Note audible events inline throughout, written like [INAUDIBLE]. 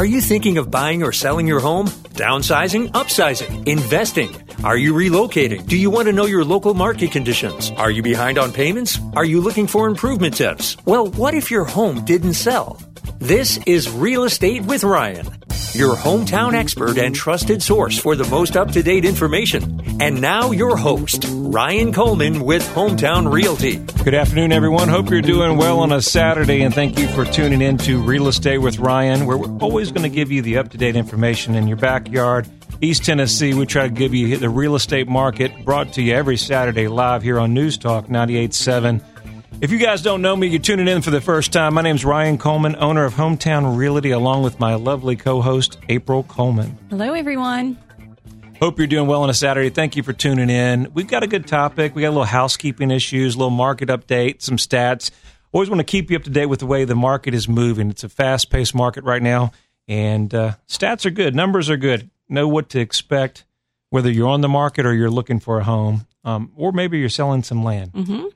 Are you thinking of buying or selling your home? Downsizing, upsizing, investing? Are you relocating? Do you want to know your local market conditions? Are you behind on payments? Are you looking for improvement tips? Well, what if your home didn't sell? This is Real Estate with Ryan, your hometown expert and trusted source for the most up to date information. And now, your host, Ryan Coleman with Hometown Realty. Good afternoon, everyone. Hope you're doing well on a Saturday, and thank you for tuning in to Real Estate with Ryan, where we're always going to give you the up to date information in your backyard. East Tennessee, we try to give you the real estate market brought to you every Saturday live here on News Talk 98.7. If you guys don't know me, you're tuning in for the first time. My name is Ryan Coleman, owner of Hometown Realty, along with my lovely co host, April Coleman. Hello, everyone. Hope you're doing well on a Saturday. Thank you for tuning in. We've got a good topic. We got a little housekeeping issues, a little market update, some stats. Always want to keep you up to date with the way the market is moving. It's a fast paced market right now, and uh, stats are good, numbers are good. Know what to expect, whether you're on the market or you're looking for a home, um, or maybe you're selling some land. Mm-hmm.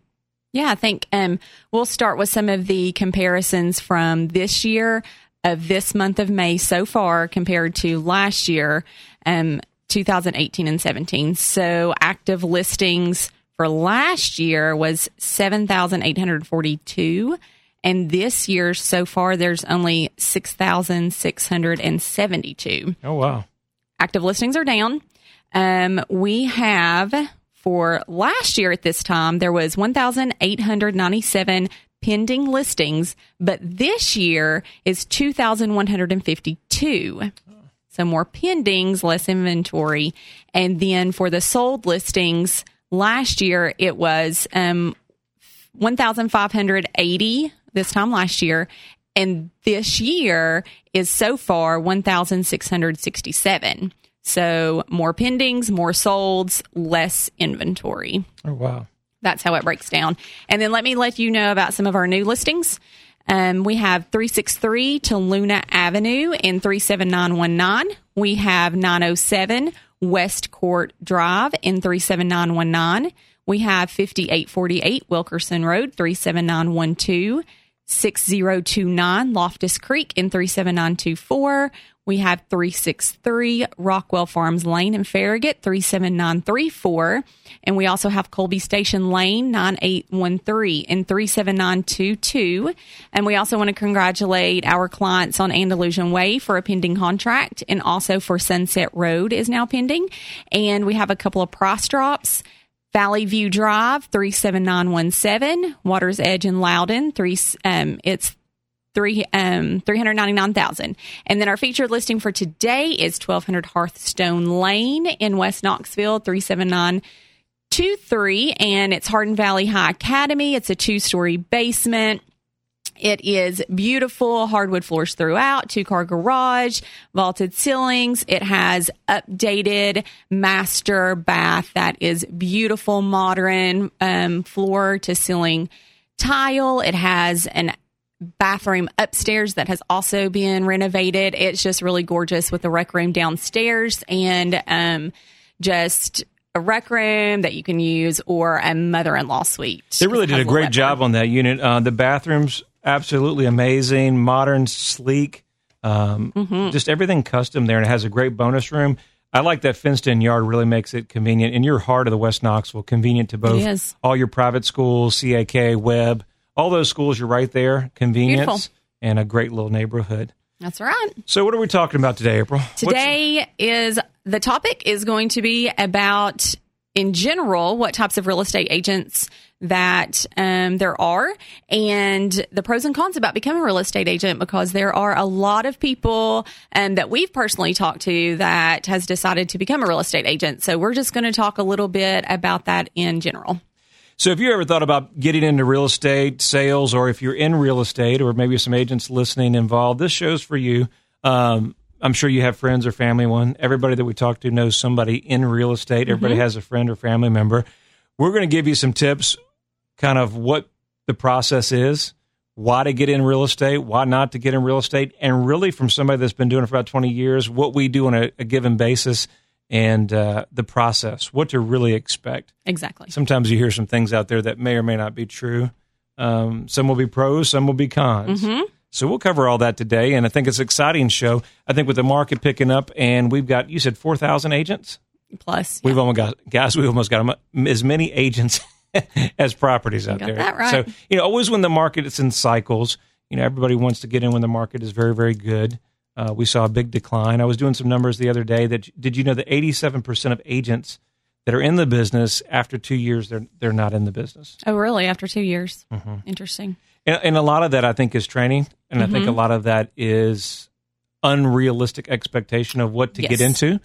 Yeah, I think um, we'll start with some of the comparisons from this year of this month of May so far compared to last year, um, 2018 and 17. So active listings for last year was 7,842. And this year so far, there's only 6,672. Oh, wow. Active listings are down. Um, we have for last year at this time, there was 1,897 pending listings, but this year is 2,152. So more pendings, less inventory. And then for the sold listings, last year it was um, 1,580 this time last year. And this year is so far 1,667. So more pendings, more solds, less inventory. Oh, wow. That's how it breaks down. And then let me let you know about some of our new listings. Um, we have 363 to Luna Avenue in 37919. We have 907 West Court Drive in 37919. We have 5848 Wilkerson Road, 37912. 6029 Loftus Creek in 37924. We have 363 Rockwell Farms Lane in Farragut, 37934. And we also have Colby Station Lane, 9813 in 37922. And we also want to congratulate our clients on Andalusian Way for a pending contract and also for Sunset Road is now pending. And we have a couple of price drops. Valley View Drive, 37917, Water's Edge in Loudon, three, um, it's three um, 399,000. And then our featured listing for today is 1200 Hearthstone Lane in West Knoxville 37923 and it's Hardin Valley High Academy. It's a two-story basement. It is beautiful, hardwood floors throughout, two car garage, vaulted ceilings. It has updated master bath that is beautiful, modern um, floor to ceiling tile. It has an bathroom upstairs that has also been renovated. It's just really gorgeous with the rec room downstairs and um, just a rec room that you can use or a mother-in-law suite. They really did a great job on that unit. Uh, the bathrooms absolutely amazing, modern, sleek, um, mm-hmm. just everything custom there, and it has a great bonus room. I like that fenced-in yard. Really makes it convenient in your heart of the West Knoxville. Convenient to both all your private schools, CAK, Webb, all those schools. You're right there. Convenience Beautiful. and a great little neighborhood. That's right. So, what are we talking about today, April? Today What's... is the topic is going to be about, in general, what types of real estate agents that um, there are and the pros and cons about becoming a real estate agent because there are a lot of people um, that we've personally talked to that has decided to become a real estate agent. So we're just going to talk a little bit about that in general. So, if you ever thought about getting into real estate sales, or if you're in real estate, or maybe some agents listening involved, this show's for you. Um, I'm sure you have friends or family. One, everybody that we talk to knows somebody in real estate. Everybody mm-hmm. has a friend or family member. We're going to give you some tips kind of what the process is, why to get in real estate, why not to get in real estate, and really from somebody that's been doing it for about 20 years, what we do on a, a given basis and uh, the process, what to really expect. Exactly. Sometimes you hear some things out there that may or may not be true. Um, some will be pros, some will be cons. Mm-hmm. So we'll cover all that today, and I think it's an exciting show. I think with the market picking up, and we've got you said four thousand agents plus. We've almost got guys. We almost got as many agents [LAUGHS] as properties out there. Right. So you know, always when the market is in cycles, you know, everybody wants to get in when the market is very very good. Uh, we saw a big decline. I was doing some numbers the other day. That did you know that eighty seven percent of agents that are in the business after two years they're they're not in the business. Oh, really? After two years? Mm-hmm. Interesting. And, and, a lot of that I think is training, and mm-hmm. I think a lot of that is unrealistic expectation of what to yes. get into.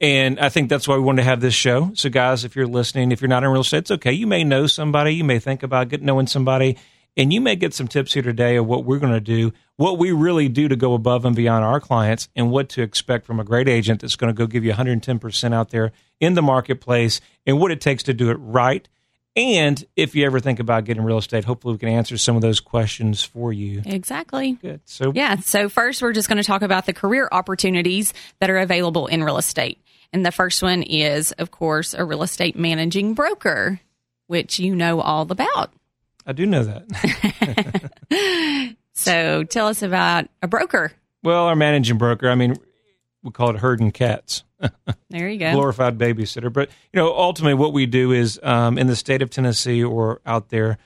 And I think that's why we wanted to have this show. So, guys, if you're listening, if you're not in real estate, it's okay. You may know somebody, you may think about getting knowing somebody, and you may get some tips here today of what we're going to do, what we really do to go above and beyond our clients, and what to expect from a great agent that's going to go give you 110% out there in the marketplace, and what it takes to do it right and if you ever think about getting real estate, hopefully we can answer some of those questions for you. Exactly. Good. So yeah. So first, we're just going to talk about the career opportunities that are available in real estate. And the first one is, of course, a real estate managing broker, which you know all about. I do know that. [LAUGHS] so tell us about a broker. Well, our managing broker, I mean, we call it herding cats. There you go. Glorified babysitter. But, you know, ultimately what we do is um, in the state of Tennessee or out there,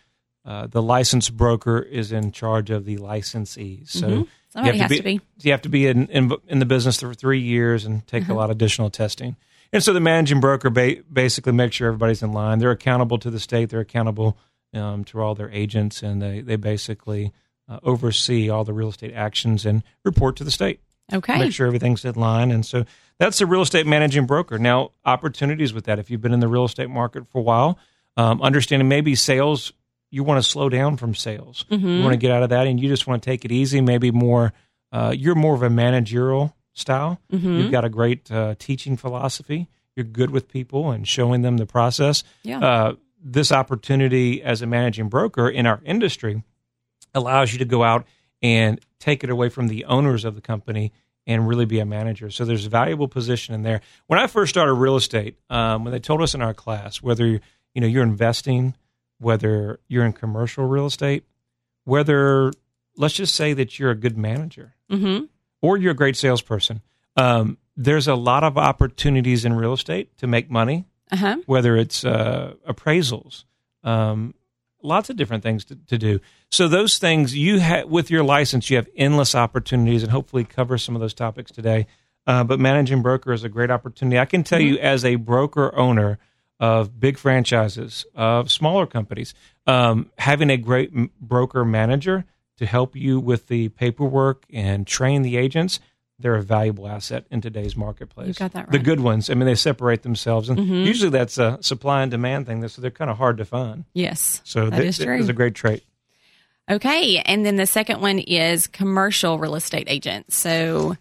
uh, the licensed broker is in charge of the licensees. So mm-hmm. Somebody you have to to be, be, You have to be in, in, in the business for three years and take mm-hmm. a lot of additional testing. And so the managing broker ba- basically makes sure everybody's in line. They're accountable to the state. They're accountable um, to all their agents, and they they basically uh, oversee all the real estate actions and report to the state. Okay. Make sure everything's in line. And so that's the real estate managing broker. Now, opportunities with that. If you've been in the real estate market for a while, um, understanding maybe sales, you want to slow down from sales. Mm-hmm. You want to get out of that and you just want to take it easy. Maybe more, uh, you're more of a managerial style. Mm-hmm. You've got a great uh, teaching philosophy. You're good with people and showing them the process. Yeah. Uh, this opportunity as a managing broker in our industry allows you to go out and take it away from the owners of the company and really be a manager. So there's a valuable position in there. When I first started real estate, um, when they told us in our class whether you know you're investing, whether you're in commercial real estate, whether let's just say that you're a good manager mm-hmm. or you're a great salesperson, um, there's a lot of opportunities in real estate to make money. Uh-huh. Whether it's uh, appraisals, um, lots of different things to, to do. So those things you have with your license, you have endless opportunities, and hopefully cover some of those topics today. Uh, but managing broker is a great opportunity. I can tell mm-hmm. you, as a broker owner of big franchises, of smaller companies, um, having a great m- broker manager to help you with the paperwork and train the agents they're a valuable asset in today's marketplace. You got that right. The good ones, I mean, they separate themselves, and mm-hmm. usually that's a supply and demand thing. So they're kind of hard to find. Yes, so that they, is true. It's a great trait. Okay, and then the second one is commercial real estate agent. So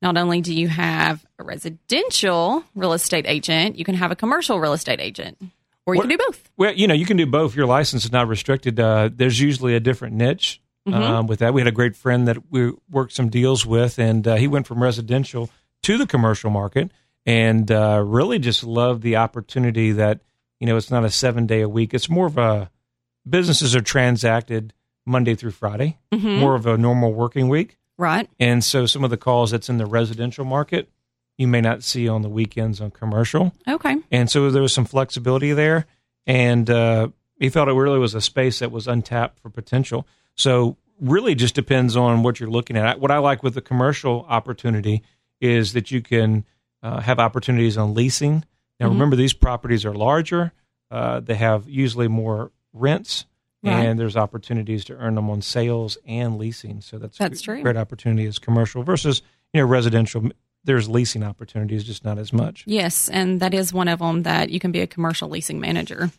not only do you have a residential real estate agent, you can have a commercial real estate agent, or you well, can do both. Well, you know, you can do both. Your license is not restricted. Uh, there's usually a different niche Mm-hmm. um, with that. We had a great friend that we worked some deals with, and uh, he went from residential to the commercial market, and uh, really just loved the opportunity that you know it's not a seven day a week. It's more of a businesses are transacted Monday through Friday, Mhm. more of a normal working week, Right. and so some of the calls that's in the residential market you may not see on the weekends on commercial. Okay. And so there was some flexibility there. And uh, he felt it really was a space that was untapped for potential. So really just depends on what you're looking at. What I like with the commercial opportunity is that you can uh, have opportunities on leasing. Now, Mhm. remember, these properties are larger. Uh, they have usually more rents. Right. And there's opportunities to earn them on sales and leasing. So that's That's a true. great opportunity as commercial versus you know residential. There's leasing opportunities, just not as much. Yes, and that is one of them that you can be a commercial leasing manager.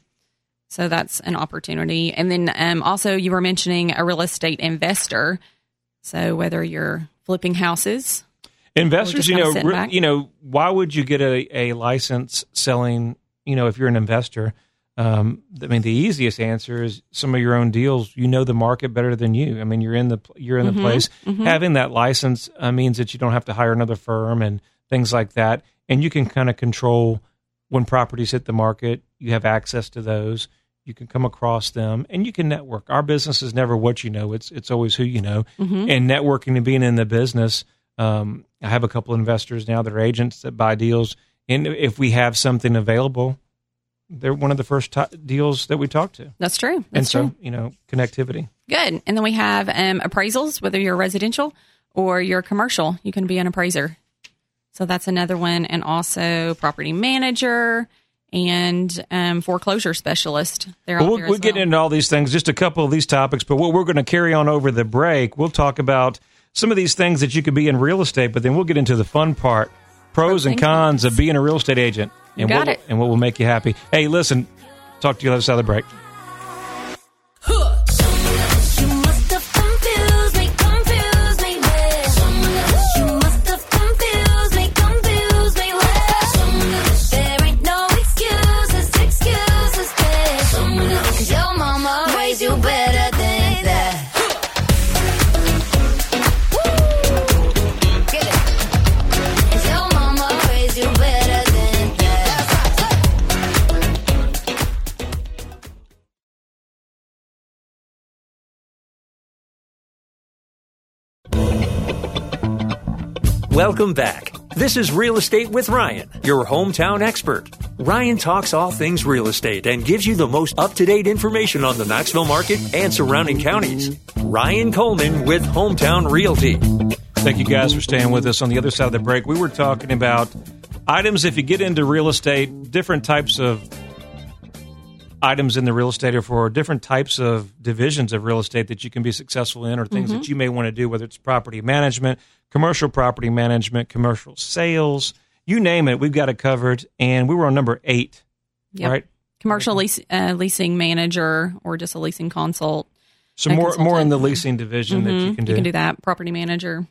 So that's an opportunity. And then um, also, you were mentioning a real estate investor. So whether you're flipping houses, investors you know re- you know why would you get a, a license selling you know if you're an investor um, i mean the easiest answer is some of your own deals you know the market better than you i mean you're in the you're in the Mhm, place mhm. having that license uh, means that you don't have to hire another firm and things like that and you can kind of control when properties hit the market you have access to those You can come across them and you can network. Our business is never what you know; it's it's always who you know. And networking and being in the business, um, I have a couple of investors now that are agents that buy deals, and if we have something available, they're one of the first ti deals that we talk to. That's true. That's and so, true. you know, connectivity. Good. And then we have um, appraisals, whether you're residential or you're commercial, you can be an appraiser. So that's another one. And also property manager and um, foreclosure specialist. They're Well, we'll, there we'll get into all these things, just a couple of these topics, but what we're going to carry on over the break, we'll talk about some of these things that you could be in real estate, but then we'll get into the fun part pros and and cons of being a real estate agent and, what, and what will make you happy. Hey, listen, talk to you on the other side of the break. Welcome back. This is Real Estate with Ryan, your hometown expert. Ryan talks all things real estate and gives you the most up to date information on the Knoxville market and surrounding counties. Ryan Coleman with Hometown Realty. Thank you guys for staying with us on the other side of the break. We were talking about items if you get into real estate, different types of items in the real estate or for different types of divisions of real estate that you can be successful in or things that you may want to do, whether it's property management, commercial property management, commercial sales, you name it, we've got it covered. And we were on number eight, Yep. right? Commercial lease, uh, leasing manager or just a leasing consult. So more more in the leasing division that you can do. You can do that. Property manager,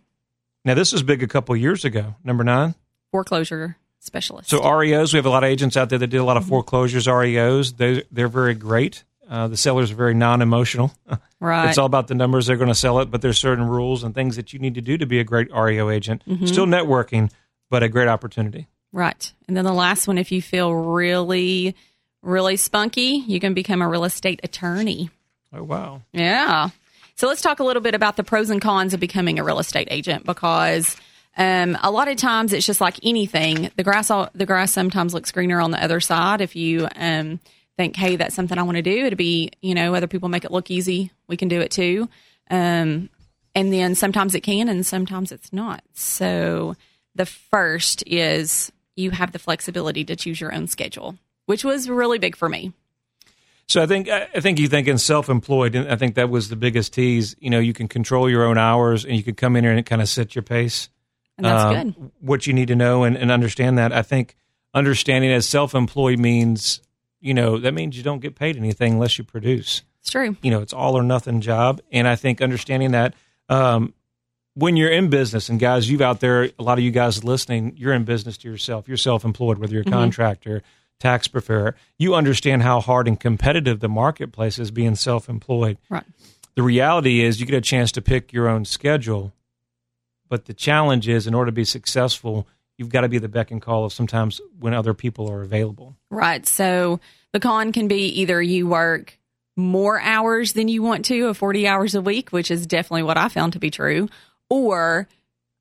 Now this was big a couple years ago. Number nine. foreclosure specialist. So REOs, we have a lot of agents out there that did a lot Mm-hmm. of foreclosures. REOs, they they're very great. Uh, the sellers are very non-emotional. [LAUGHS] right. It's all about the numbers they're going to sell it, but there's certain rules and things that you need to do to be a great REO agent. Mm-hmm. Still networking, but a great opportunity. Right. And then the last one, if you feel really, really spunky, you can become a real estate attorney. Oh wow! Yeah. So let's talk a little bit about the pros and cons of becoming a real estate agent because um, a lot of times it's just like anything. The grass, the grass sometimes looks greener on the other side. If you um, think, hey, that's something I want to do, it'd be, you know, other people make it look easy. We can do it too. Um, and then sometimes it can and sometimes it's not. So the first is you have the flexibility to choose your own schedule, which was really big for me. So I think I think you think in self-employed, and I think that was the biggest tease. You know, you can control your own hours, and you can come in here and kind of set your pace. And that's um, good. What you need to know and, and understand that. I think understanding as self-employed means, you know, that means you don't get paid anything unless you produce. It's true. You know, it's all or nothing job. And I think understanding that um, when you're in business, and guys, you've out there, a lot of you guys listening, you're in business to yourself. You're self-employed, whether you're a contractor, tax preparer. You understand how hard and competitive the marketplace is being self-employed Right. the reality is you get a chance to pick your own schedule but the challenge is in order to be successful you've got to be the beck and call of sometimes when other people are available Right. So the con can be either you work more hours than you want to, of 40 hours a week, which is definitely what I found to be true. Or,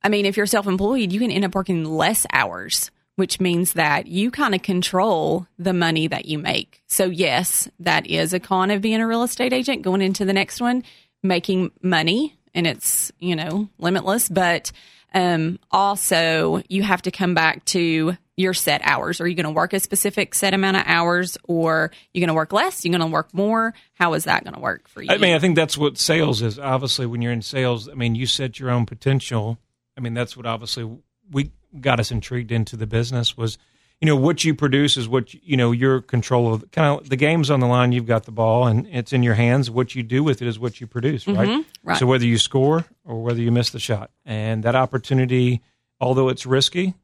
I mean, if you're self employed, you can end up working less hours, which means that you kind of control the money that you make. So, yes, that is a con of being a real estate agent. Going into the next one, making money, and it's, you know, limitless. But um, also, you have to come back to your set hours. Are you going to work a specific set amount of hours or you're going to work less? You're going to work more? How is that going to work for you? i mean i think that's what sales is obviously when you're in sales i mean you set your own potential i mean that's what obviously we got us intrigued into the business was you know what you produce is what you know your control of kind of the game's on the line you've got the ball and it's in your hands what you do with it is what you produce right Mm-hmm. right. so whether you score or whether you miss the shot and that opportunity although it's risky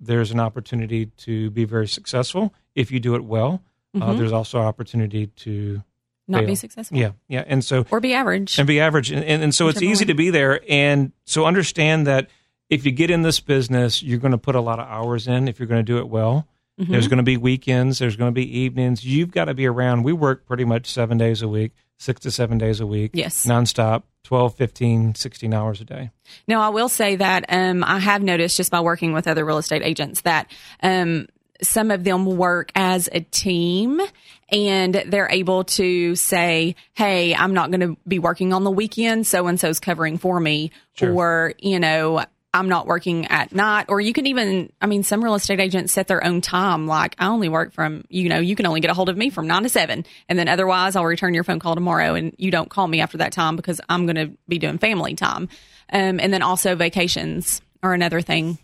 there's an opportunity to be very successful if you do it well uh, there's also opportunity to Not be successful. yeah yeah and so Or be average. and be average. And, and, and so it's Whichever easy one. to be there. And so understand that if you get in this business, you're going to put a lot of hours in if you're going to do it well. There's going to be weekends. There's going to be evenings. You've got to be around. We work pretty much seven days a week, six to seven days a week. Yes. Nonstop, 12, 15, 16 hours a day. No, I will say that um, I have noticed just by working with other real estate agents that um, some of them work as a team and they're able to say, Hey, I'm not going to be working on the weekend. So and so's covering for me. Sure. Or, you know, I'm not working at night. Or you can even, I mean, some real estate agents set their own time. Like, I only work from, you know, you can only get a hold of me from nine to seven. And then otherwise, I'll return your phone call tomorrow and you don't call me after that time because I'm going to be doing family time. Um, and then also vacations are another thing.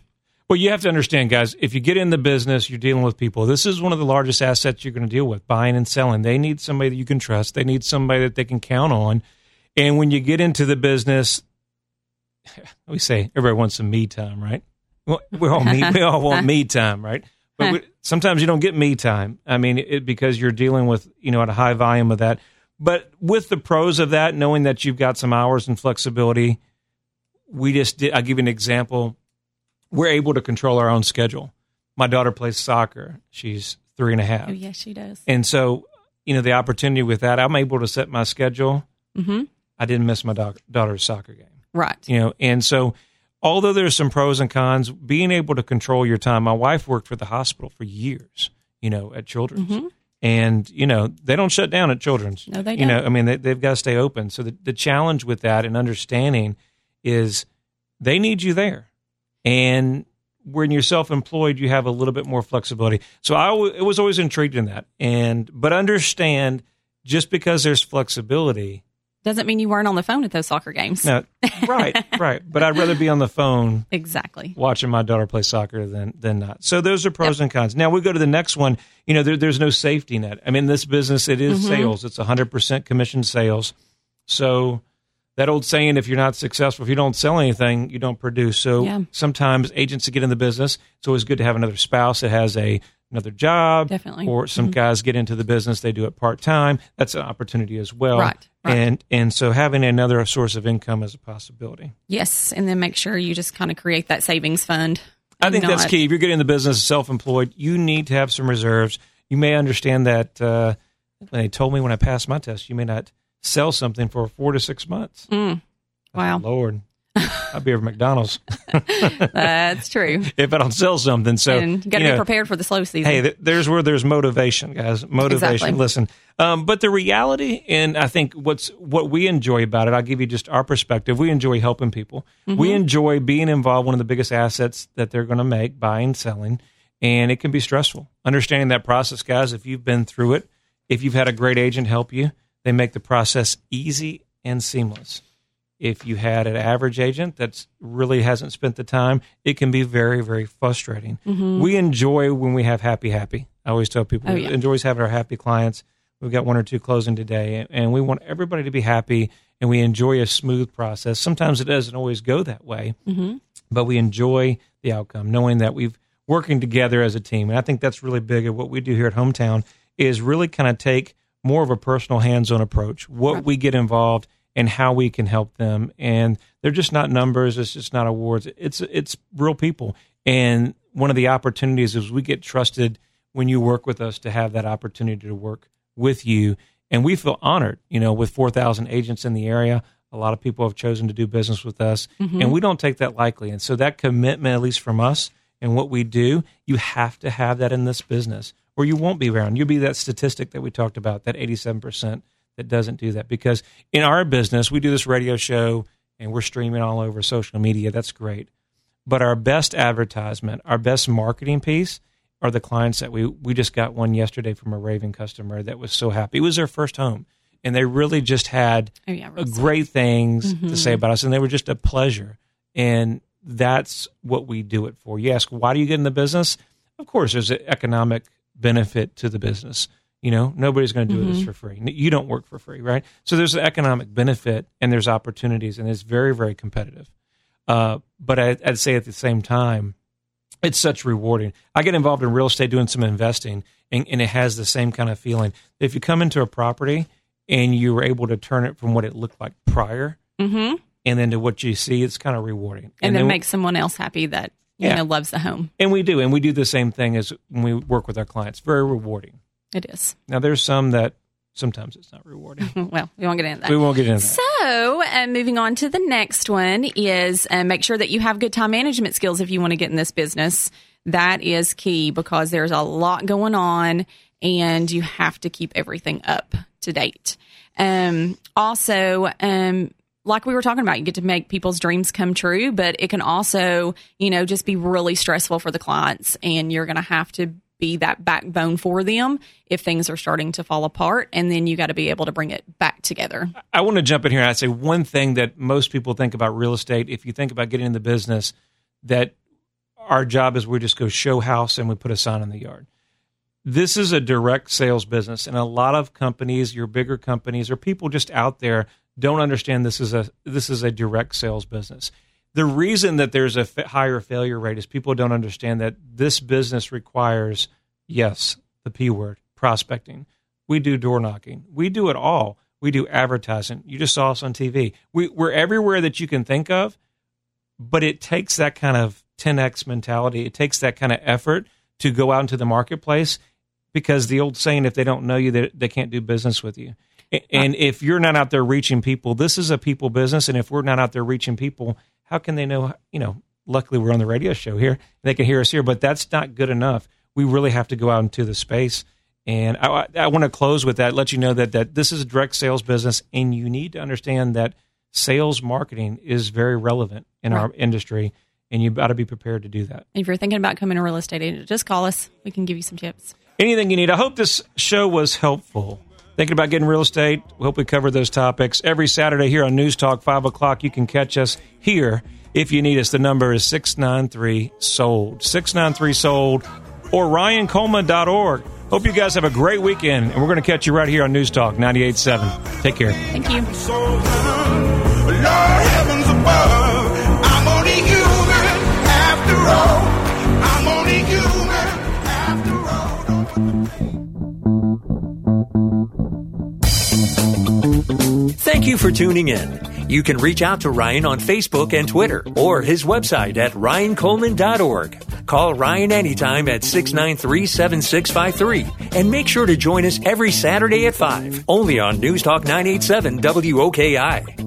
Well, you have to understand, guys, if you get in the business, you're dealing with people. This is one of the largest assets you're going to deal with buying and selling. They need somebody that you can trust, they need somebody that they can count on. And when you get into the business, [LAUGHS] we say everybody wants some me time, right? Well, we all me, we all want me time, right? But we, [LAUGHS] sometimes you don't get me time. I mean, it, because you're dealing with you know at a high volume of that. But with the pros of that, knowing that you've got some hours and flexibility, we just did. I'll give you an example. We're able to control our own schedule. My daughter plays soccer. She's three and a half. Oh, yes, she does. And so, you know, the opportunity with that, I'm able to set my schedule. hmm I didn't miss my dog, daughter's soccer game Right. you know and so although there's some pros and cons being able to control your time my wife worked for the hospital for years you know at children's and you know they don't shut down at children's Mm-hmm. No, they you know don't. i mean they, they've got to stay open so the, the challenge with that and understanding is they need you there and when you're self-employed you have a little bit more flexibility so i w- it was always intrigued in that and but understand just because there's flexibility Doesn't mean you weren't on the phone at those soccer games. no, right, [LAUGHS] right. But I'd rather be on the phone Exactly. watching my daughter play soccer than than not. So those are pros and cons. Now we go to the next one. You know, there, there's no safety net. I mean, this business it is mm-hmm. sales. It's 100% commission sales. So that old saying, if you're not successful, if you don't sell anything, you don't produce. So Yeah. sometimes agents that get in the business, it's always good to have another spouse that has a another job. Definitely. Or some guys get into the business, they do it part time. That's an opportunity as well. Right, right. And and so having another source of income is a possibility. Yes. And then make sure you just kind of create that savings fund. I think that's key. If you're getting in the business self employed, you need to have some reserves. You may understand that uh, when they told me when I passed my test, you may not sell something for four to six months. Mm. Wow. Lord, I'd be over McDonald's [LAUGHS] That's true. [LAUGHS] if I don't sell something. So and you got to be know, prepared for the slow season. Hey, th- there's where there's motivation, guys. Motivation. Exactly. Listen, um, but the reality, and I think what's what we enjoy about it. I'll give you just our perspective. We enjoy helping people. We enjoy being involved. One of the biggest assets that they're going to make, buying, selling, and it can be stressful. Understanding that process, guys. If you've been through it, if you've had a great agent help you, they make the process easy and seamless. If you had an average agent that really hasn't spent the time, it can be very, very frustrating. Mm-hmm. We enjoy when we have happy, happy. I always tell people, Oh, we yeah. enjoys having our happy clients. We've got one or two closing today, and we want everybody to be happy, and we enjoy a smooth process. Sometimes it doesn't always go that way, mm-hmm. but we enjoy the outcome, knowing that we've working together as a team. And I think that's really big. Of what we do here at Hometown is really kind of take more of a personal, hands-on approach. What we get involved and how we can help them. And they're just not numbers. It's just not awards. It's it's real people. And one of the opportunities is we get trusted when you work with us to have that opportunity to work with you. And we feel honored, you know, with 4,000 agents in the area. A lot of people have chosen to do business with us, mm-hmm. and we don't take that lightly. And so that commitment, at least from us and what we do, you have to have that in this business, or you won't be around. You'll be that statistic that we talked about, that 87% that doesn't do that. Because in our business, we do this radio show and we're streaming all over social media. That's great. But our best advertisement, our best marketing piece are the clients that we we just got one yesterday from a raving customer that was so happy. It was their first home. And they really just had Oh, yeah, great things to Mm-hmm. say about us and they were just a pleasure. And that's what we do it for. You ask, why do you get in the business? Of course, there's an economic benefit to the business. You know, nobody's going to do this for free. You don't work for free, right? So there's an economic benefit and there's opportunities, and it's very, very competitive. Uh, but I, I'd say at the same time, it's such rewarding. I get involved in real estate doing some investing, and, and it has the same kind of feeling. If you come into a property and you were able to turn it from what it looked like prior Mhm. and then to what you see, it's kind of rewarding. And, then then make someone else happy that you Yeah. know loves the home. And we do, and we do the same thing as when we work with our clients. Very rewarding. It is. Now, there's some that sometimes it's not rewarding. [LAUGHS] Well, we won't get into that. we won't get into that. So, uh, moving on to the next one is uh, make sure that you have good time management skills if you want to get in this business. That is key because there's a lot going on and you have to keep everything up to date. Um, also, um, like we were talking about, you get to make people's dreams come true, but it can also, you know, just be really stressful for the clients and you're going to have to be that backbone for them if things are starting to fall apart. And then you got to be able to bring it back together. I want to jump in here and I'd say one thing that most people think about real estate, if you think about getting in the business, that our job is we just go show house and we put a sign in the yard. This is a direct sales business, and a lot of companies, your bigger companies, or people just out there don't understand this is a this is a direct sales business. The reason that there's a f- higher failure rate is people don't understand that this business requires yes, the p word, prospecting. We do door knocking. We do it all. We do advertising. You just saw us on TV. We, we're everywhere that you can think of, but it takes that kind of 10x mentality. It takes that kind of effort to go out into the marketplace because the old saying, if they don't know you, they, they can't do business with you. And if you're not out there reaching people, this is a people business. And if we're not out there reaching people, how can they know? You know, luckily we're on the radio show here. They can hear us here, but that's not good enough. We really have to go out into the space. And I, I- want to close with that, let you know that, that this is a direct sales business, and you need to understand that sales marketing is very relevant in our industry, and you've got to be prepared to do that. If you're thinking about coming to real estate agent, just call us. We can give you some tips. Anything you need. I hope this show was helpful. Thinking about getting real estate? We hope we cover those topics. Every Saturday here on News Talk, 5 o'clock, you can catch us here if you need us. The number is 693 SOLD. 693 SOLD or ryancoleman.org. Hope you guys have a great weekend, and we're going to catch you right here on News Talk 98.7. Take care. Thank you. You for tuning in. You can reach out to Ryan on Facebook and Twitter or his website at ryancoleman.org. Call Ryan anytime at 693 7653 and make sure to join us every Saturday at 5, only on News Talk 987 WOKI.